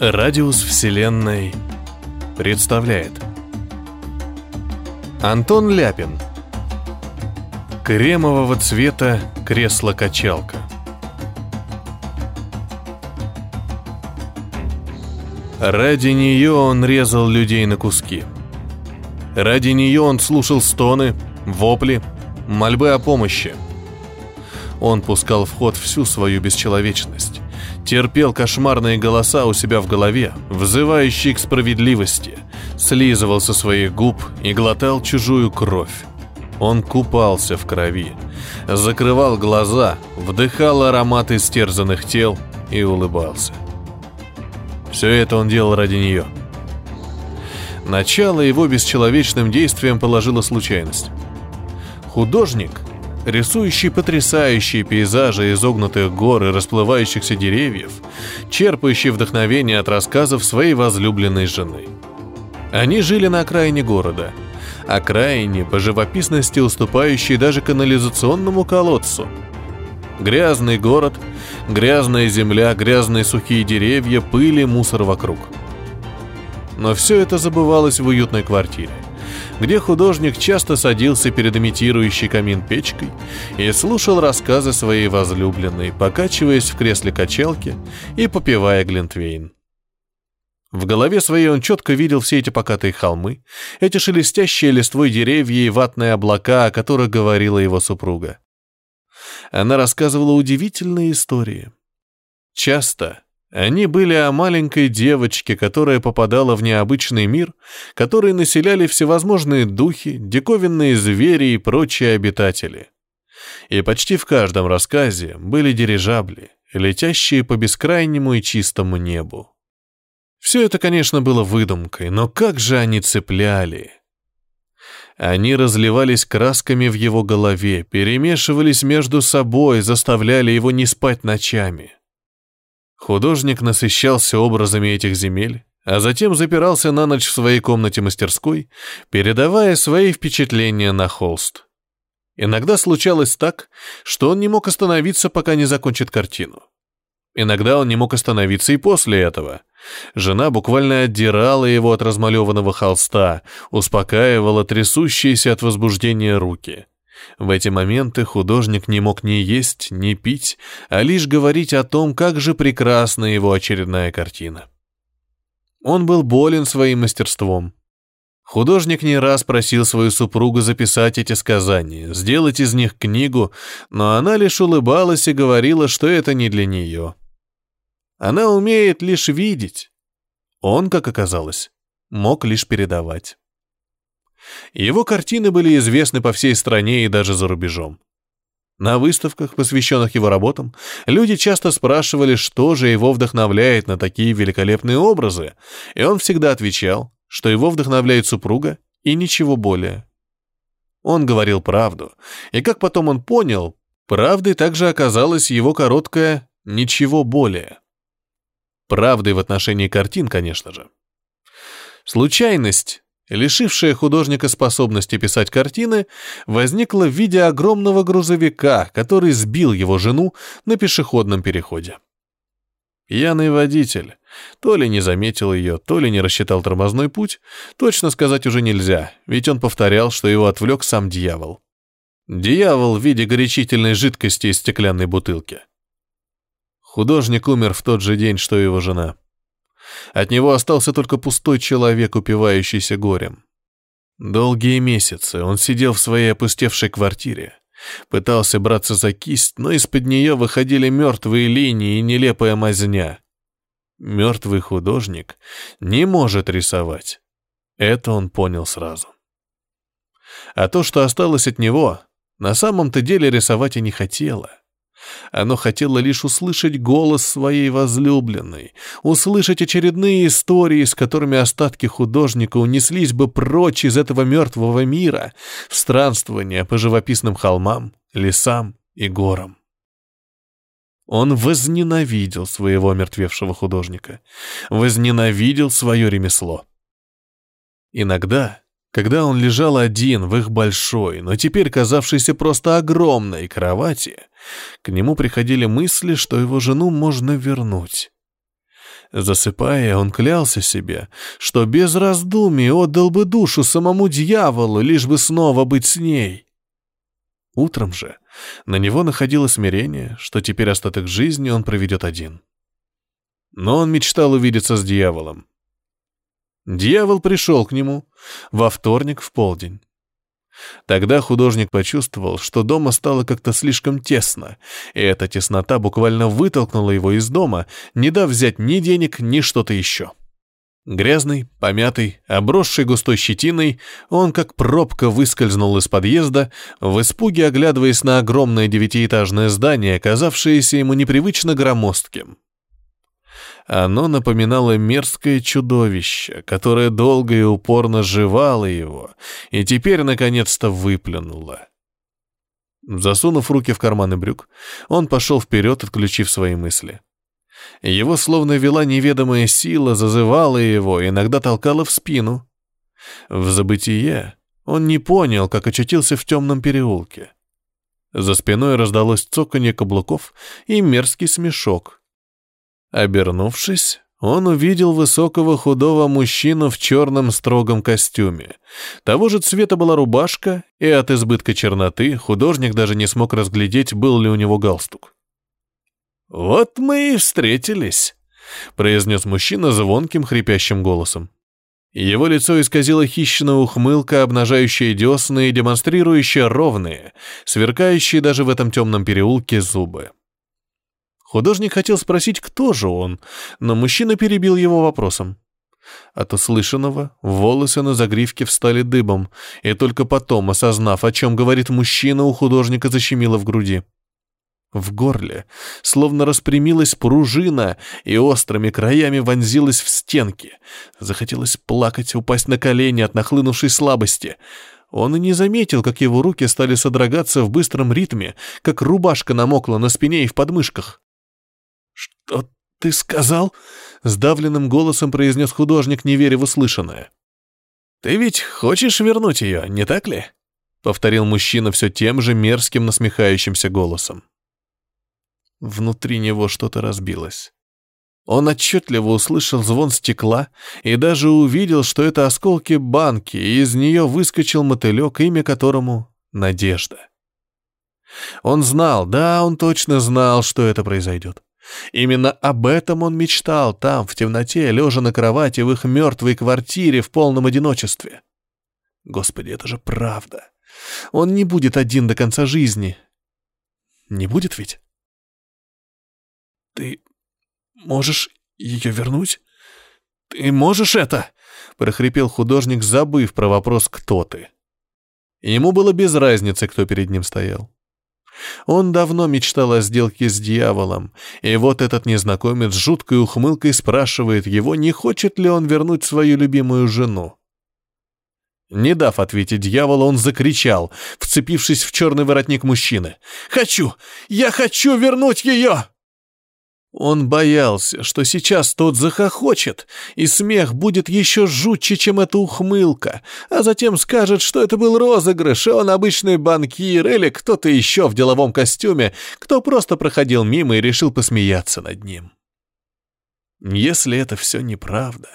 Радиус Вселенной представляет Антон Ляпин Кремового цвета кресло-качалка Ради нее он резал людей на куски. Ради нее он слушал стоны, вопли, мольбы о помощи. Он пускал в ход всю свою бесчеловечность терпел кошмарные голоса у себя в голове, взывающие к справедливости, слизывал со своих губ и глотал чужую кровь. Он купался в крови, закрывал глаза, вдыхал аромат истерзанных тел и улыбался. Все это он делал ради нее. Начало его бесчеловечным действием положила случайность. Художник рисующий потрясающие пейзажи изогнутых гор и расплывающихся деревьев, черпающий вдохновение от рассказов своей возлюбленной жены. Они жили на окраине города, окраине по живописности уступающей даже канализационному колодцу. Грязный город, грязная земля, грязные сухие деревья, пыли, мусор вокруг. Но все это забывалось в уютной квартире где художник часто садился перед имитирующей камин печкой и слушал рассказы своей возлюбленной, покачиваясь в кресле качалки и попивая глинтвейн. В голове своей он четко видел все эти покатые холмы, эти шелестящие листвой деревья и ватные облака, о которых говорила его супруга. Она рассказывала удивительные истории. Часто они были о маленькой девочке, которая попадала в необычный мир, который населяли всевозможные духи, диковинные звери и прочие обитатели. И почти в каждом рассказе были дирижабли, летящие по бескрайнему и чистому небу. Все это, конечно, было выдумкой, но как же они цепляли! Они разливались красками в его голове, перемешивались между собой, заставляли его не спать ночами. Художник насыщался образами этих земель, а затем запирался на ночь в своей комнате-мастерской, передавая свои впечатления на холст. Иногда случалось так, что он не мог остановиться, пока не закончит картину. Иногда он не мог остановиться и после этого. Жена буквально отдирала его от размалеванного холста, успокаивала трясущиеся от возбуждения руки — в эти моменты художник не мог ни есть, ни пить, а лишь говорить о том, как же прекрасна его очередная картина. Он был болен своим мастерством. Художник не раз просил свою супругу записать эти сказания, сделать из них книгу, но она лишь улыбалась и говорила, что это не для нее. Она умеет лишь видеть. Он, как оказалось, мог лишь передавать. Его картины были известны по всей стране и даже за рубежом. На выставках, посвященных его работам, люди часто спрашивали, что же его вдохновляет на такие великолепные образы, и он всегда отвечал, что его вдохновляет супруга и ничего более. Он говорил правду, и как потом он понял, правдой также оказалась его короткое «ничего более». Правдой в отношении картин, конечно же. Случайность лишившая художника способности писать картины, возникла в виде огромного грузовика, который сбил его жену на пешеходном переходе. Пьяный водитель то ли не заметил ее, то ли не рассчитал тормозной путь, точно сказать уже нельзя, ведь он повторял, что его отвлек сам дьявол. Дьявол в виде горячительной жидкости из стеклянной бутылки. Художник умер в тот же день, что его жена. От него остался только пустой человек, упивающийся горем. Долгие месяцы он сидел в своей опустевшей квартире, пытался браться за кисть, но из-под нее выходили мертвые линии и нелепая мазня. Мертвый художник не может рисовать. Это он понял сразу. А то, что осталось от него, на самом-то деле рисовать и не хотела. Оно хотело лишь услышать голос своей возлюбленной, услышать очередные истории, с которыми остатки художника унеслись бы прочь из этого мертвого мира в странствование по живописным холмам, лесам и горам. Он возненавидел своего мертвевшего художника, возненавидел свое ремесло. Иногда когда он лежал один в их большой, но теперь казавшейся просто огромной кровати, к нему приходили мысли, что его жену можно вернуть. Засыпая, он клялся себе, что без раздумий отдал бы душу самому дьяволу, лишь бы снова быть с ней. Утром же на него находило смирение, что теперь остаток жизни он проведет один. Но он мечтал увидеться с дьяволом. Дьявол пришел к нему во вторник в полдень. Тогда художник почувствовал, что дома стало как-то слишком тесно, и эта теснота буквально вытолкнула его из дома, не дав взять ни денег, ни что-то еще. Грязный, помятый, обросший густой щетиной, он как пробка выскользнул из подъезда, в испуге оглядываясь на огромное девятиэтажное здание, казавшееся ему непривычно громоздким. Оно напоминало мерзкое чудовище, которое долго и упорно жевало его, и теперь наконец-то выплюнуло. Засунув руки в карманы брюк, он пошел вперед, отключив свои мысли. Его словно вела неведомая сила, зазывала его, иногда толкала в спину. В забытие он не понял, как очутился в темном переулке. За спиной раздалось цоканье каблуков и мерзкий смешок. Обернувшись, он увидел высокого худого мужчину в черном строгом костюме. Того же цвета была рубашка, и от избытка черноты художник даже не смог разглядеть, был ли у него галстук. «Вот мы и встретились», — произнес мужчина звонким хрипящим голосом. Его лицо исказило хищная ухмылка, обнажающая десны и демонстрирующая ровные, сверкающие даже в этом темном переулке зубы. Художник хотел спросить, кто же он, но мужчина перебил его вопросом. От услышанного волосы на загривке встали дыбом, и только потом, осознав, о чем говорит мужчина, у художника защемило в груди. В горле словно распрямилась пружина и острыми краями вонзилась в стенки. Захотелось плакать, упасть на колени от нахлынувшей слабости. Он и не заметил, как его руки стали содрогаться в быстром ритме, как рубашка намокла на спине и в подмышках. «Что ты сказал?» — сдавленным голосом произнес художник, не веря в услышанное. «Ты ведь хочешь вернуть ее, не так ли?» — повторил мужчина все тем же мерзким насмехающимся голосом. Внутри него что-то разбилось. Он отчетливо услышал звон стекла и даже увидел, что это осколки банки, и из нее выскочил мотылек, имя которому — Надежда. Он знал, да, он точно знал, что это произойдет. Именно об этом он мечтал там, в темноте, лежа на кровати в их мертвой квартире в полном одиночестве. Господи, это же правда. Он не будет один до конца жизни. Не будет ведь? Ты можешь ее вернуть? Ты можешь это? прохрипел художник, забыв про вопрос «Кто ты?». Ему было без разницы, кто перед ним стоял. Он давно мечтал о сделке с дьяволом, и вот этот незнакомец с жуткой ухмылкой спрашивает его, не хочет ли он вернуть свою любимую жену. Не дав ответить дьяволу, он закричал, вцепившись в черный воротник мужчины. «Хочу! Я хочу вернуть ее!» Он боялся, что сейчас тот захохочет, и смех будет еще жутче, чем эта ухмылка, а затем скажет, что это был розыгрыш, и он обычный банкир или кто-то еще в деловом костюме, кто просто проходил мимо и решил посмеяться над ним. Если это все неправда,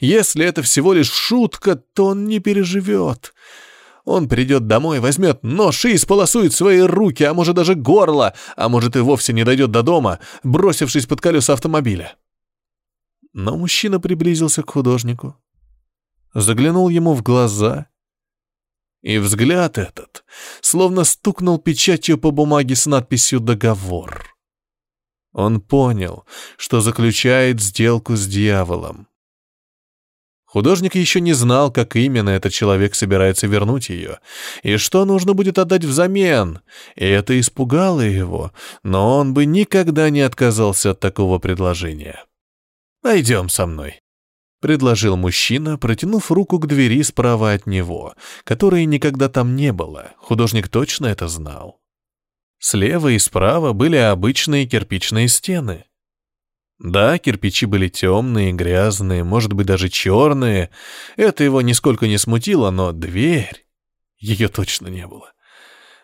если это всего лишь шутка, то он не переживет. Он придет домой, возьмет нож и исполосует свои руки, а может даже горло, а может и вовсе не дойдет до дома, бросившись под колеса автомобиля. Но мужчина приблизился к художнику, заглянул ему в глаза, и взгляд этот словно стукнул печатью по бумаге с надписью «Договор». Он понял, что заключает сделку с дьяволом. Художник еще не знал, как именно этот человек собирается вернуть ее, и что нужно будет отдать взамен, и это испугало его, но он бы никогда не отказался от такого предложения. «Пойдем со мной», — предложил мужчина, протянув руку к двери справа от него, которой никогда там не было, художник точно это знал. Слева и справа были обычные кирпичные стены. Да, кирпичи были темные, грязные, может быть, даже черные. Это его нисколько не смутило, но дверь... Ее точно не было.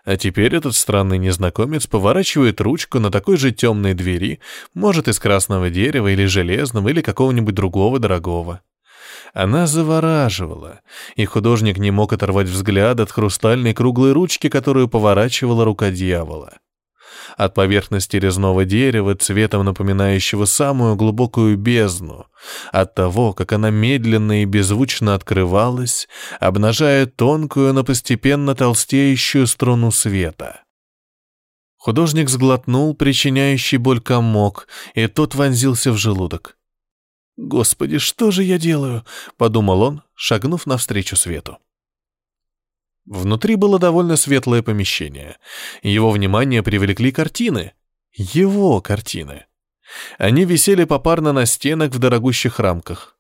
А теперь этот странный незнакомец поворачивает ручку на такой же темной двери, может, из красного дерева или железного, или какого-нибудь другого дорогого. Она завораживала, и художник не мог оторвать взгляд от хрустальной круглой ручки, которую поворачивала рука дьявола. От поверхности резного дерева, цветом напоминающего самую глубокую бездну, от того, как она медленно и беззвучно открывалась, обнажая тонкую, но постепенно толстеющую струну света. Художник сглотнул причиняющий боль комок, и тот вонзился в желудок. «Господи, что же я делаю?» — подумал он, шагнув навстречу свету. Внутри было довольно светлое помещение. Его внимание привлекли картины. Его картины. Они висели попарно на стенах в дорогущих рамках.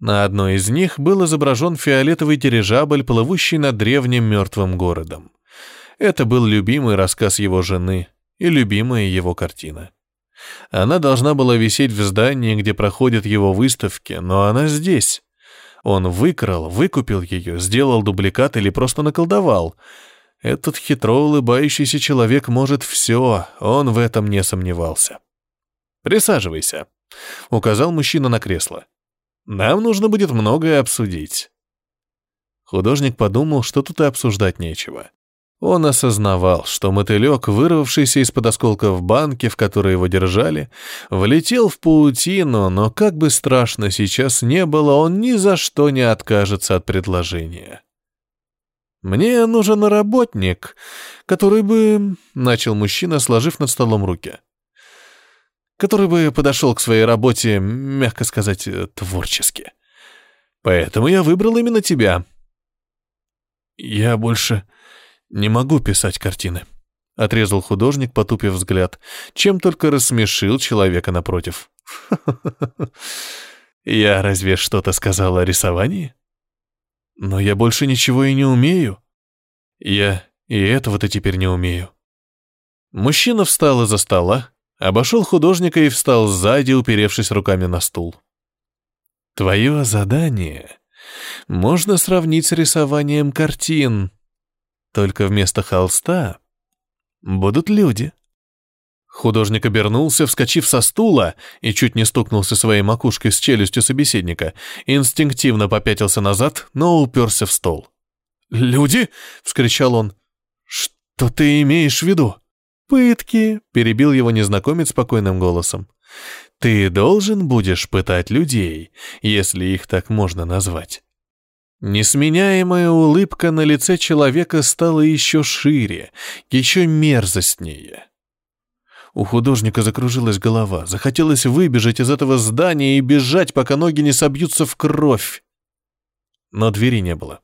На одной из них был изображен фиолетовый дирижабль, плывущий над древним мертвым городом. Это был любимый рассказ его жены и любимая его картина. Она должна была висеть в здании, где проходят его выставки, но она здесь. Он выкрал, выкупил ее, сделал дубликат или просто наколдовал. Этот хитро улыбающийся человек может все, он в этом не сомневался. «Присаживайся», — указал мужчина на кресло. «Нам нужно будет многое обсудить». Художник подумал, что тут и обсуждать нечего. Он осознавал, что мотылек, вырвавшийся из-под осколков банки, в которой его держали, влетел в паутину, но как бы страшно сейчас не было, он ни за что не откажется от предложения. «Мне нужен работник, который бы...» — начал мужчина, сложив над столом руки. «Который бы подошел к своей работе, мягко сказать, творчески. Поэтому я выбрал именно тебя». «Я больше «Не могу писать картины», — отрезал художник, потупив взгляд, чем только рассмешил человека напротив. «Я разве что-то сказал о рисовании? Но я больше ничего и не умею. Я и этого-то теперь не умею». Мужчина встал из-за стола, обошел художника и встал сзади, уперевшись руками на стул. «Твое задание можно сравнить с рисованием картин», только вместо холста будут люди. Художник обернулся, вскочив со стула и чуть не стукнулся своей макушкой с челюстью собеседника, инстинктивно попятился назад, но уперся в стол. «Люди?» — вскричал он. «Что ты имеешь в виду?» «Пытки», — перебил его незнакомец спокойным голосом. «Ты должен будешь пытать людей, если их так можно назвать. Несменяемая улыбка на лице человека стала еще шире, еще мерзостнее. У художника закружилась голова, захотелось выбежать из этого здания и бежать, пока ноги не собьются в кровь. Но двери не было.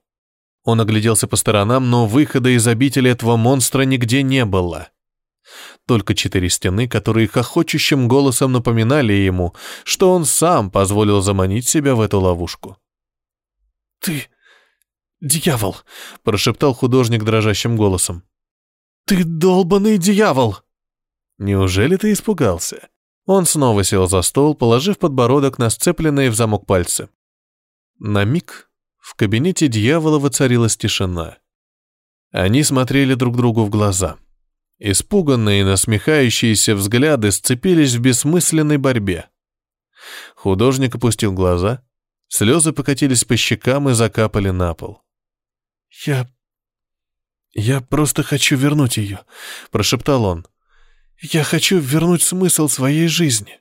Он огляделся по сторонам, но выхода из обители этого монстра нигде не было. Только четыре стены, которые хохочущим голосом напоминали ему, что он сам позволил заманить себя в эту ловушку. «Ты... дьявол!» — прошептал художник дрожащим голосом. «Ты долбанный дьявол!» «Неужели ты испугался?» Он снова сел за стол, положив подбородок на сцепленные в замок пальцы. На миг в кабинете дьявола воцарилась тишина. Они смотрели друг другу в глаза. Испуганные и насмехающиеся взгляды сцепились в бессмысленной борьбе. Художник опустил глаза, Слезы покатились по щекам и закапали на пол. «Я... я просто хочу вернуть ее», — прошептал он. «Я хочу вернуть смысл своей жизни».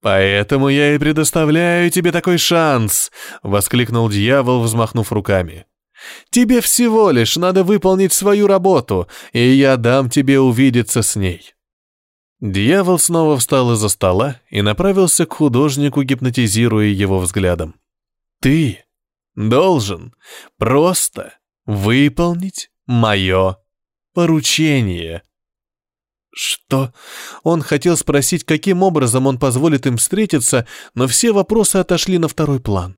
«Поэтому я и предоставляю тебе такой шанс», — воскликнул дьявол, взмахнув руками. «Тебе всего лишь надо выполнить свою работу, и я дам тебе увидеться с ней». Дьявол снова встал из-за стола и направился к художнику, гипнотизируя его взглядом. Ты должен просто выполнить мое поручение. Что? Он хотел спросить, каким образом он позволит им встретиться, но все вопросы отошли на второй план.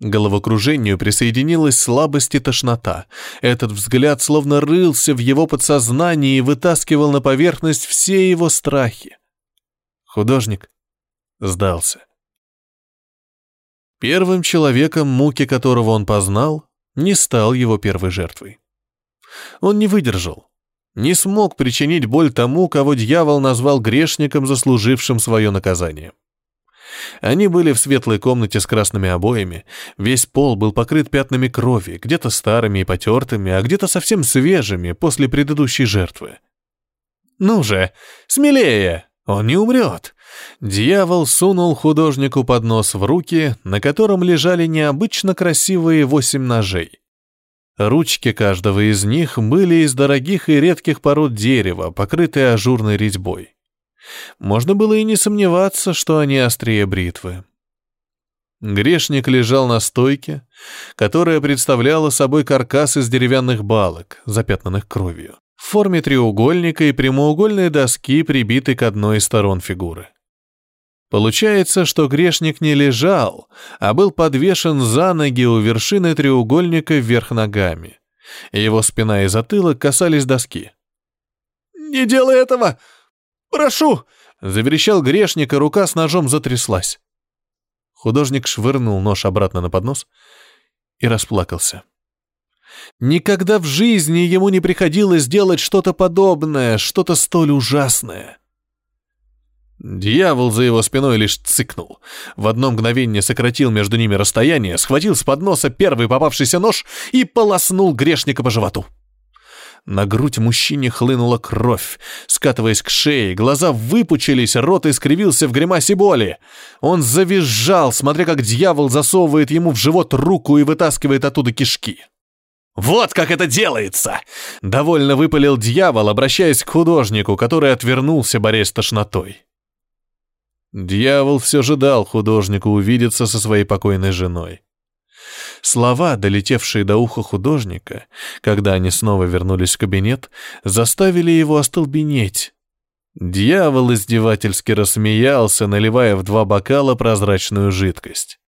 К головокружению присоединилась слабость и тошнота. Этот взгляд словно рылся в его подсознании и вытаскивал на поверхность все его страхи. Художник сдался. Первым человеком, муки которого он познал, не стал его первой жертвой. Он не выдержал. не смог причинить боль тому, кого дьявол назвал грешником, заслужившим свое наказание. Они были в светлой комнате с красными обоями, весь пол был покрыт пятнами крови, где-то старыми и потертыми, а где-то совсем свежими после предыдущей жертвы. «Ну же, смелее! Он не умрет!» Дьявол сунул художнику под нос в руки, на котором лежали необычно красивые восемь ножей. Ручки каждого из них были из дорогих и редких пород дерева, покрытые ажурной резьбой. Можно было и не сомневаться, что они острее бритвы. Грешник лежал на стойке, которая представляла собой каркас из деревянных балок, запятнанных кровью, в форме треугольника и прямоугольной доски, прибитой к одной из сторон фигуры. Получается, что грешник не лежал, а был подвешен за ноги у вершины треугольника вверх ногами. Его спина и затылок касались доски. «Не делай этого! Прошу!» — заверещал грешник, и рука с ножом затряслась. Художник швырнул нож обратно на поднос и расплакался. Никогда в жизни ему не приходилось делать что-то подобное, что-то столь ужасное. Дьявол за его спиной лишь цыкнул. В одно мгновение сократил между ними расстояние, схватил с подноса первый попавшийся нож и полоснул грешника по животу. На грудь мужчине хлынула кровь, скатываясь к шее, глаза выпучились, рот искривился в гримасе боли. Он завизжал, смотря как дьявол засовывает ему в живот руку и вытаскивает оттуда кишки. «Вот как это делается!» — довольно выпалил дьявол, обращаясь к художнику, который отвернулся, борясь с тошнотой. Дьявол все же дал художнику увидеться со своей покойной женой. Слова, долетевшие до уха художника, когда они снова вернулись в кабинет, заставили его остолбенеть. Дьявол издевательски рассмеялся, наливая в два бокала прозрачную жидкость.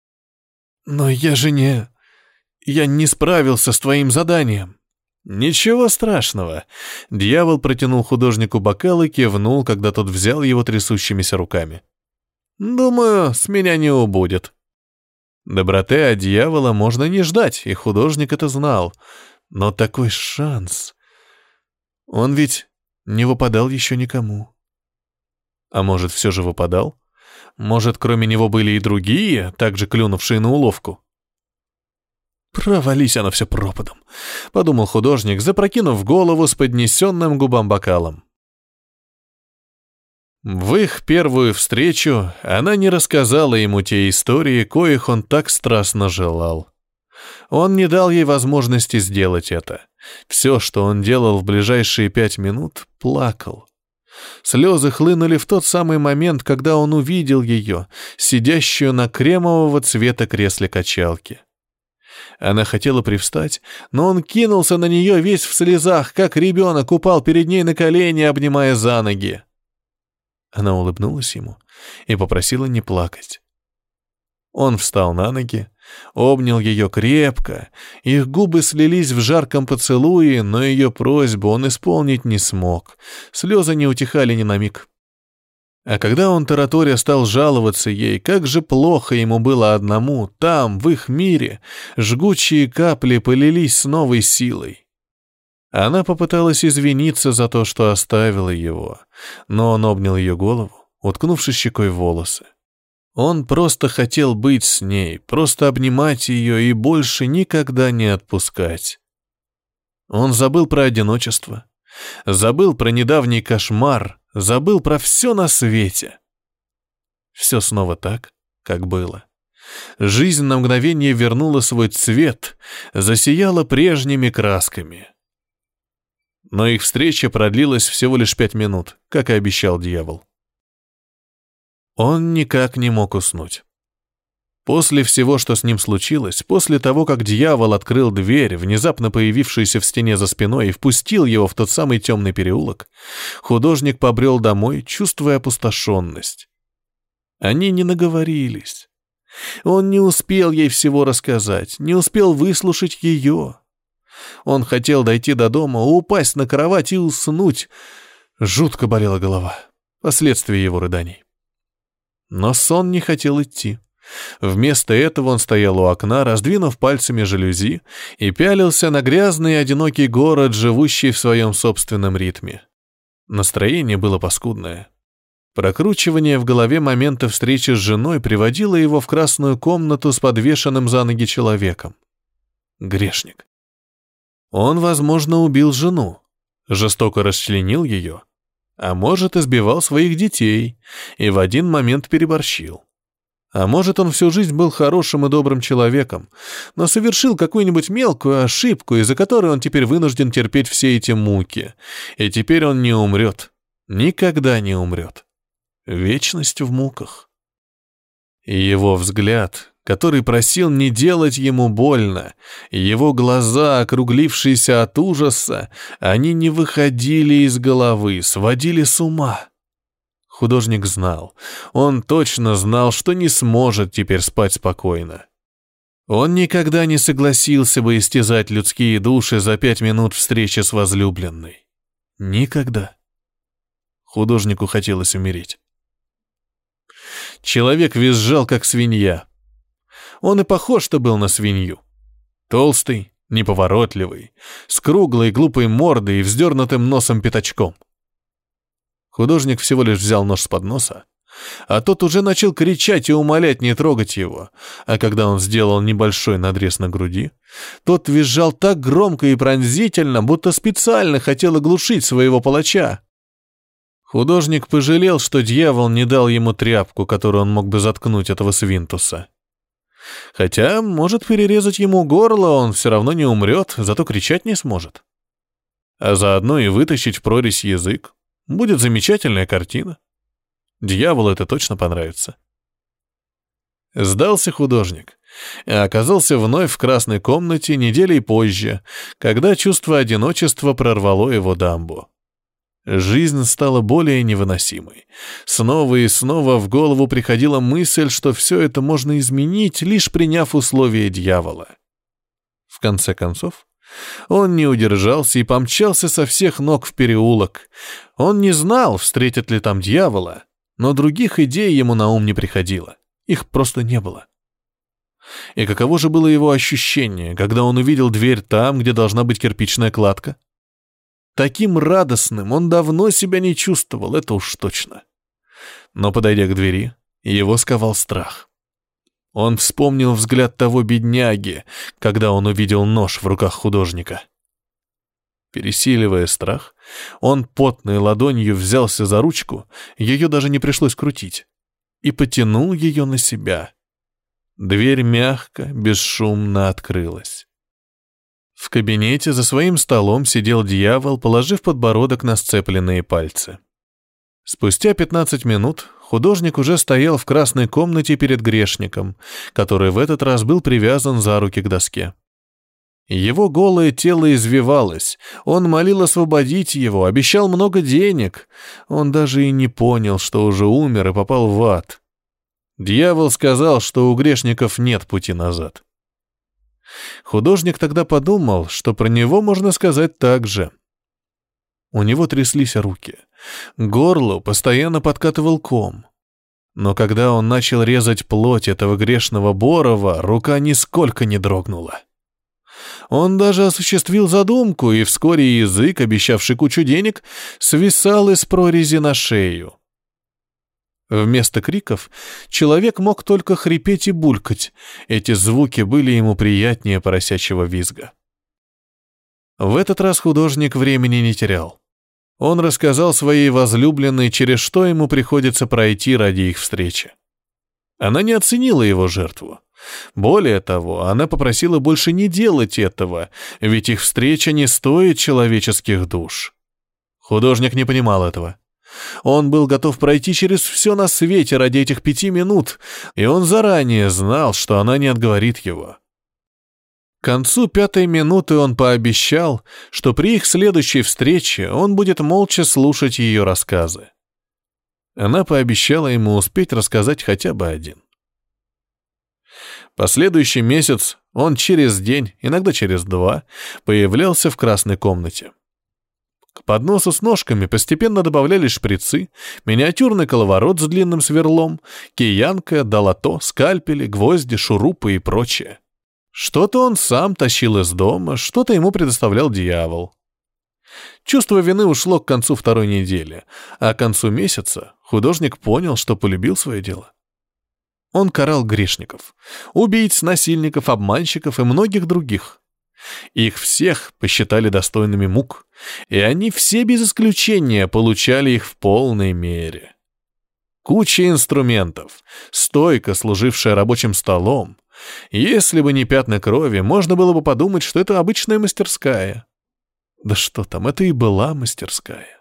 «Но я же не... Я не справился с твоим заданием». «Ничего страшного». Дьявол протянул художнику бокал и кивнул, когда тот взял его трясущимися руками. Думаю, с меня не убудет. Доброты от дьявола можно не ждать, и художник это знал. Но такой шанс... Он ведь не выпадал еще никому. А может, все же выпадал? Может, кроме него были и другие, также клюнувшие на уловку? «Провались оно все пропадом», — подумал художник, запрокинув голову с поднесенным губам бокалом. В их первую встречу она не рассказала ему те истории, коих он так страстно желал. Он не дал ей возможности сделать это. Все, что он делал в ближайшие пять минут, плакал. Слезы хлынули в тот самый момент, когда он увидел ее, сидящую на кремового цвета кресле качалки. Она хотела привстать, но он кинулся на нее весь в слезах, как ребенок упал перед ней на колени, обнимая за ноги. Она улыбнулась ему и попросила не плакать. Он встал на ноги, обнял ее крепко, их губы слились в жарком поцелуе, но ее просьбу он исполнить не смог, слезы не утихали ни на миг. А когда он тараторя стал жаловаться ей, как же плохо ему было одному, там, в их мире, жгучие капли полились с новой силой. Она попыталась извиниться за то, что оставила его, но он обнял ее голову, уткнувшись щекой в волосы. Он просто хотел быть с ней, просто обнимать ее и больше никогда не отпускать. Он забыл про одиночество, забыл про недавний кошмар, забыл про все на свете. Все снова так, как было. Жизнь на мгновение вернула свой цвет, засияла прежними красками — но их встреча продлилась всего лишь пять минут, как и обещал дьявол. Он никак не мог уснуть. После всего, что с ним случилось, после того, как дьявол открыл дверь, внезапно появившуюся в стене за спиной, и впустил его в тот самый темный переулок, художник побрел домой, чувствуя опустошенность. Они не наговорились. Он не успел ей всего рассказать, не успел выслушать ее. Он хотел дойти до дома, упасть на кровать и уснуть. Жутко болела голова. Последствия его рыданий. Но сон не хотел идти. Вместо этого он стоял у окна, раздвинув пальцами жалюзи, и пялился на грязный одинокий город, живущий в своем собственном ритме. Настроение было паскудное. Прокручивание в голове момента встречи с женой приводило его в красную комнату с подвешенным за ноги человеком. Грешник. Он, возможно, убил жену, жестоко расчленил ее, а может, избивал своих детей и в один момент переборщил. А может, он всю жизнь был хорошим и добрым человеком, но совершил какую-нибудь мелкую ошибку, из-за которой он теперь вынужден терпеть все эти муки. И теперь он не умрет. Никогда не умрет. Вечность в муках. И его взгляд, который просил не делать ему больно, его глаза, округлившиеся от ужаса, они не выходили из головы, сводили с ума. Художник знал, он точно знал, что не сможет теперь спать спокойно. Он никогда не согласился бы истязать людские души за пять минут встречи с возлюбленной. Никогда. Художнику хотелось умереть. Человек визжал, как свинья. Он и похож-то был на свинью. Толстый, неповоротливый, с круглой глупой мордой и вздернутым носом пятачком. Художник всего лишь взял нож с подноса, а тот уже начал кричать и умолять не трогать его, а когда он сделал небольшой надрез на груди, тот визжал так громко и пронзительно, будто специально хотел оглушить своего палача. Художник пожалел, что дьявол не дал ему тряпку, которую он мог бы заткнуть этого свинтуса. Хотя, может перерезать ему горло, он все равно не умрет, зато кричать не сможет. А заодно и вытащить в прорезь язык. Будет замечательная картина. Дьяволу это точно понравится. Сдался художник и оказался вновь в красной комнате неделей позже, когда чувство одиночества прорвало его дамбу. Жизнь стала более невыносимой. Снова и снова в голову приходила мысль, что все это можно изменить, лишь приняв условия дьявола. В конце концов, он не удержался и помчался со всех ног в переулок. Он не знал, встретит ли там дьявола, но других идей ему на ум не приходило. Их просто не было. И каково же было его ощущение, когда он увидел дверь там, где должна быть кирпичная кладка? Таким радостным он давно себя не чувствовал, это уж точно. Но, подойдя к двери, его сковал страх. Он вспомнил взгляд того бедняги, когда он увидел нож в руках художника. Пересиливая страх, он потной ладонью взялся за ручку, ее даже не пришлось крутить, и потянул ее на себя. Дверь мягко, бесшумно открылась. В кабинете за своим столом сидел дьявол, положив подбородок на сцепленные пальцы. Спустя 15 минут художник уже стоял в красной комнате перед грешником, который в этот раз был привязан за руки к доске. Его голое тело извивалось, он молил освободить его, обещал много денег. Он даже и не понял, что уже умер и попал в ад. Дьявол сказал, что у грешников нет пути назад. Художник тогда подумал, что про него можно сказать так же. У него тряслись руки. Горло постоянно подкатывал ком. Но когда он начал резать плоть этого грешного Борова, рука нисколько не дрогнула. Он даже осуществил задумку, и вскоре язык, обещавший кучу денег, свисал из прорези на шею. Вместо криков человек мог только хрипеть и булькать. Эти звуки были ему приятнее поросячьего визга. В этот раз художник времени не терял. Он рассказал своей возлюбленной, через что ему приходится пройти ради их встречи. Она не оценила его жертву. Более того, она попросила больше не делать этого, ведь их встреча не стоит человеческих душ. Художник не понимал этого. Он был готов пройти через все на свете ради этих пяти минут, и он заранее знал, что она не отговорит его. К концу пятой минуты он пообещал, что при их следующей встрече он будет молча слушать ее рассказы. Она пообещала ему успеть рассказать хотя бы один. Последующий месяц он через день, иногда через два, появлялся в красной комнате. К подносу с ножками постепенно добавлялись шприцы, миниатюрный коловорот с длинным сверлом, киянка, долото, скальпели, гвозди, шурупы и прочее. Что-то он сам тащил из дома, что-то ему предоставлял дьявол. Чувство вины ушло к концу второй недели, а к концу месяца художник понял, что полюбил свое дело. Он карал грешников, убийц, насильников, обманщиков и многих других. Их всех посчитали достойными мук, и они все без исключения получали их в полной мере. Куча инструментов, стойка, служившая рабочим столом. Если бы не пятна крови, можно было бы подумать, что это обычная мастерская. Да что там, это и была мастерская.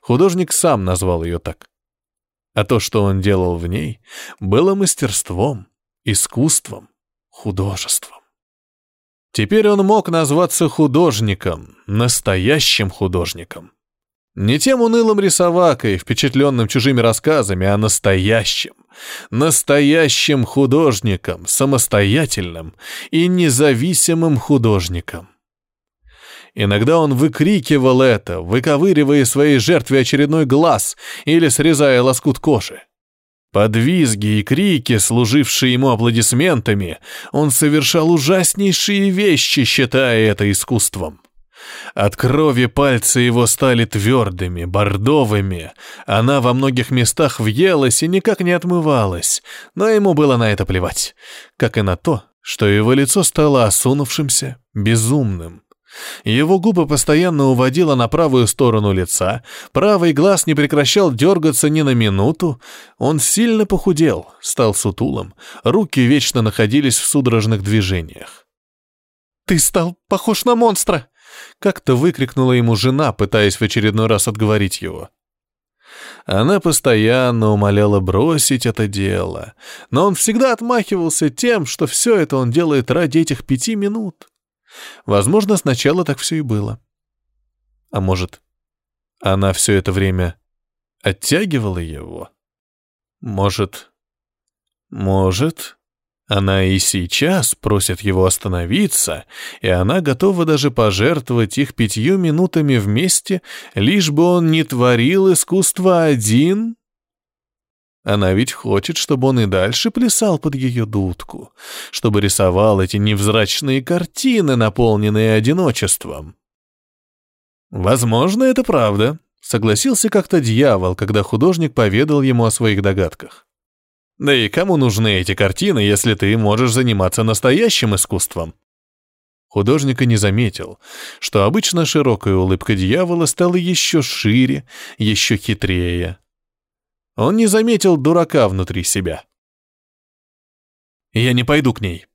Художник сам назвал ее так а то, что он делал в ней, было мастерством, искусством, художеством. Теперь он мог назваться художником, настоящим художником. Не тем унылым рисовакой, впечатленным чужими рассказами, а настоящим, настоящим художником, самостоятельным и независимым художником. Иногда он выкрикивал это, выковыривая своей жертве очередной глаз или срезая лоскут кожи. Под визги и крики, служившие ему аплодисментами, он совершал ужаснейшие вещи, считая это искусством. От крови пальцы его стали твердыми, бордовыми. Она во многих местах въелась и никак не отмывалась, но ему было на это плевать, как и на то, что его лицо стало осунувшимся, безумным. Его губы постоянно уводило на правую сторону лица, правый глаз не прекращал дергаться ни на минуту. Он сильно похудел, стал сутулым, руки вечно находились в судорожных движениях. «Ты стал похож на монстра!» — как-то выкрикнула ему жена, пытаясь в очередной раз отговорить его. Она постоянно умоляла бросить это дело, но он всегда отмахивался тем, что все это он делает ради этих пяти минут. Возможно, сначала так все и было. А может, она все это время оттягивала его? Может, может, она и сейчас просит его остановиться, и она готова даже пожертвовать их пятью минутами вместе, лишь бы он не творил искусство один? Она ведь хочет, чтобы он и дальше плясал под ее дудку, чтобы рисовал эти невзрачные картины, наполненные одиночеством. Возможно, это правда, согласился как-то дьявол, когда художник поведал ему о своих догадках. Да и кому нужны эти картины, если ты можешь заниматься настоящим искусством? Художник и не заметил, что обычно широкая улыбка дьявола стала еще шире, еще хитрее. Он не заметил дурака внутри себя. «Я не пойду к ней.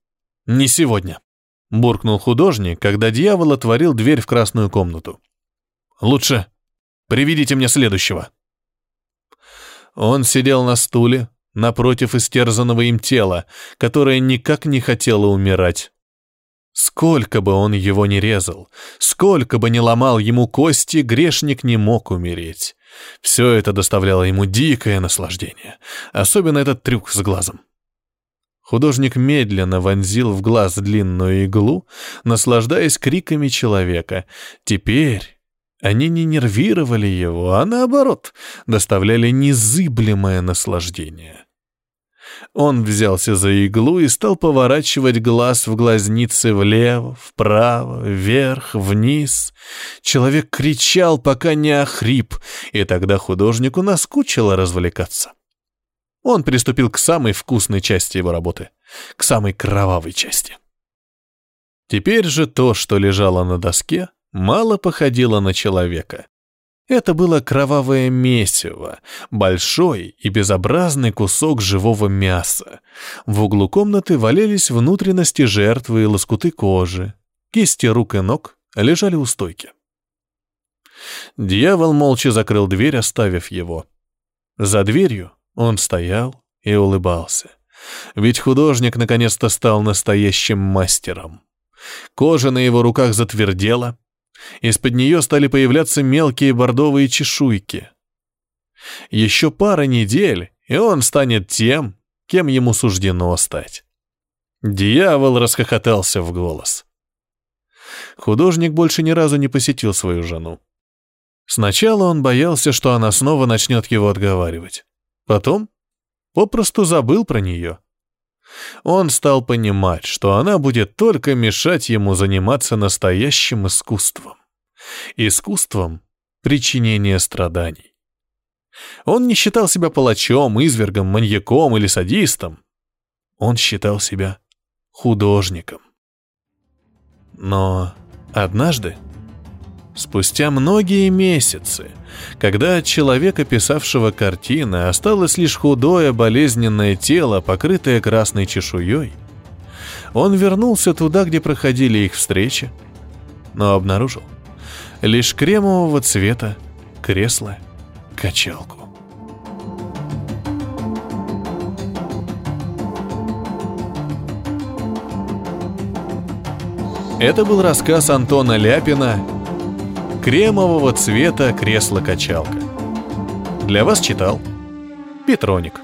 Не сегодня», — буркнул художник, когда дьявол отворил дверь в красную комнату. «Лучше приведите мне следующего». Он сидел на стуле, напротив истерзанного им тела, которое никак не хотело умирать. Сколько бы он его ни резал, сколько бы ни ломал ему кости, грешник не мог умереть. Все это доставляло ему дикое наслаждение, особенно этот трюк с глазом. Художник медленно вонзил в глаз длинную иглу, наслаждаясь криками человека. Теперь они не нервировали его, а наоборот, доставляли незыблемое наслаждение. Он взялся за иглу и стал поворачивать глаз в глазницы влево, вправо, вверх, вниз. Человек кричал, пока не охрип, и тогда художнику наскучило развлекаться. Он приступил к самой вкусной части его работы, к самой кровавой части. Теперь же то, что лежало на доске, мало походило на человека. Это было кровавое месиво, большой и безобразный кусок живого мяса. В углу комнаты валялись внутренности жертвы и лоскуты кожи. Кисти рук и ног лежали у стойки. Дьявол молча закрыл дверь, оставив его. За дверью он стоял и улыбался. Ведь художник наконец-то стал настоящим мастером. Кожа на его руках затвердела, из-под нее стали появляться мелкие бордовые чешуйки. Еще пара недель, и он станет тем, кем ему суждено стать. Дьявол расхохотался в голос. Художник больше ни разу не посетил свою жену. Сначала он боялся, что она снова начнет его отговаривать. Потом попросту забыл про нее. Он стал понимать, что она будет только мешать ему заниматься настоящим искусством. Искусством причинения страданий. Он не считал себя палачом, извергом, маньяком или садистом. Он считал себя художником. Но однажды, спустя многие месяцы, когда от человека, писавшего картины, осталось лишь худое болезненное тело, покрытое красной чешуей, он вернулся туда, где проходили их встречи, но обнаружил лишь кремового цвета кресло-качалку. Это был рассказ Антона Ляпина «Кремового цвета кресло-качалка». Для вас читал Петроник.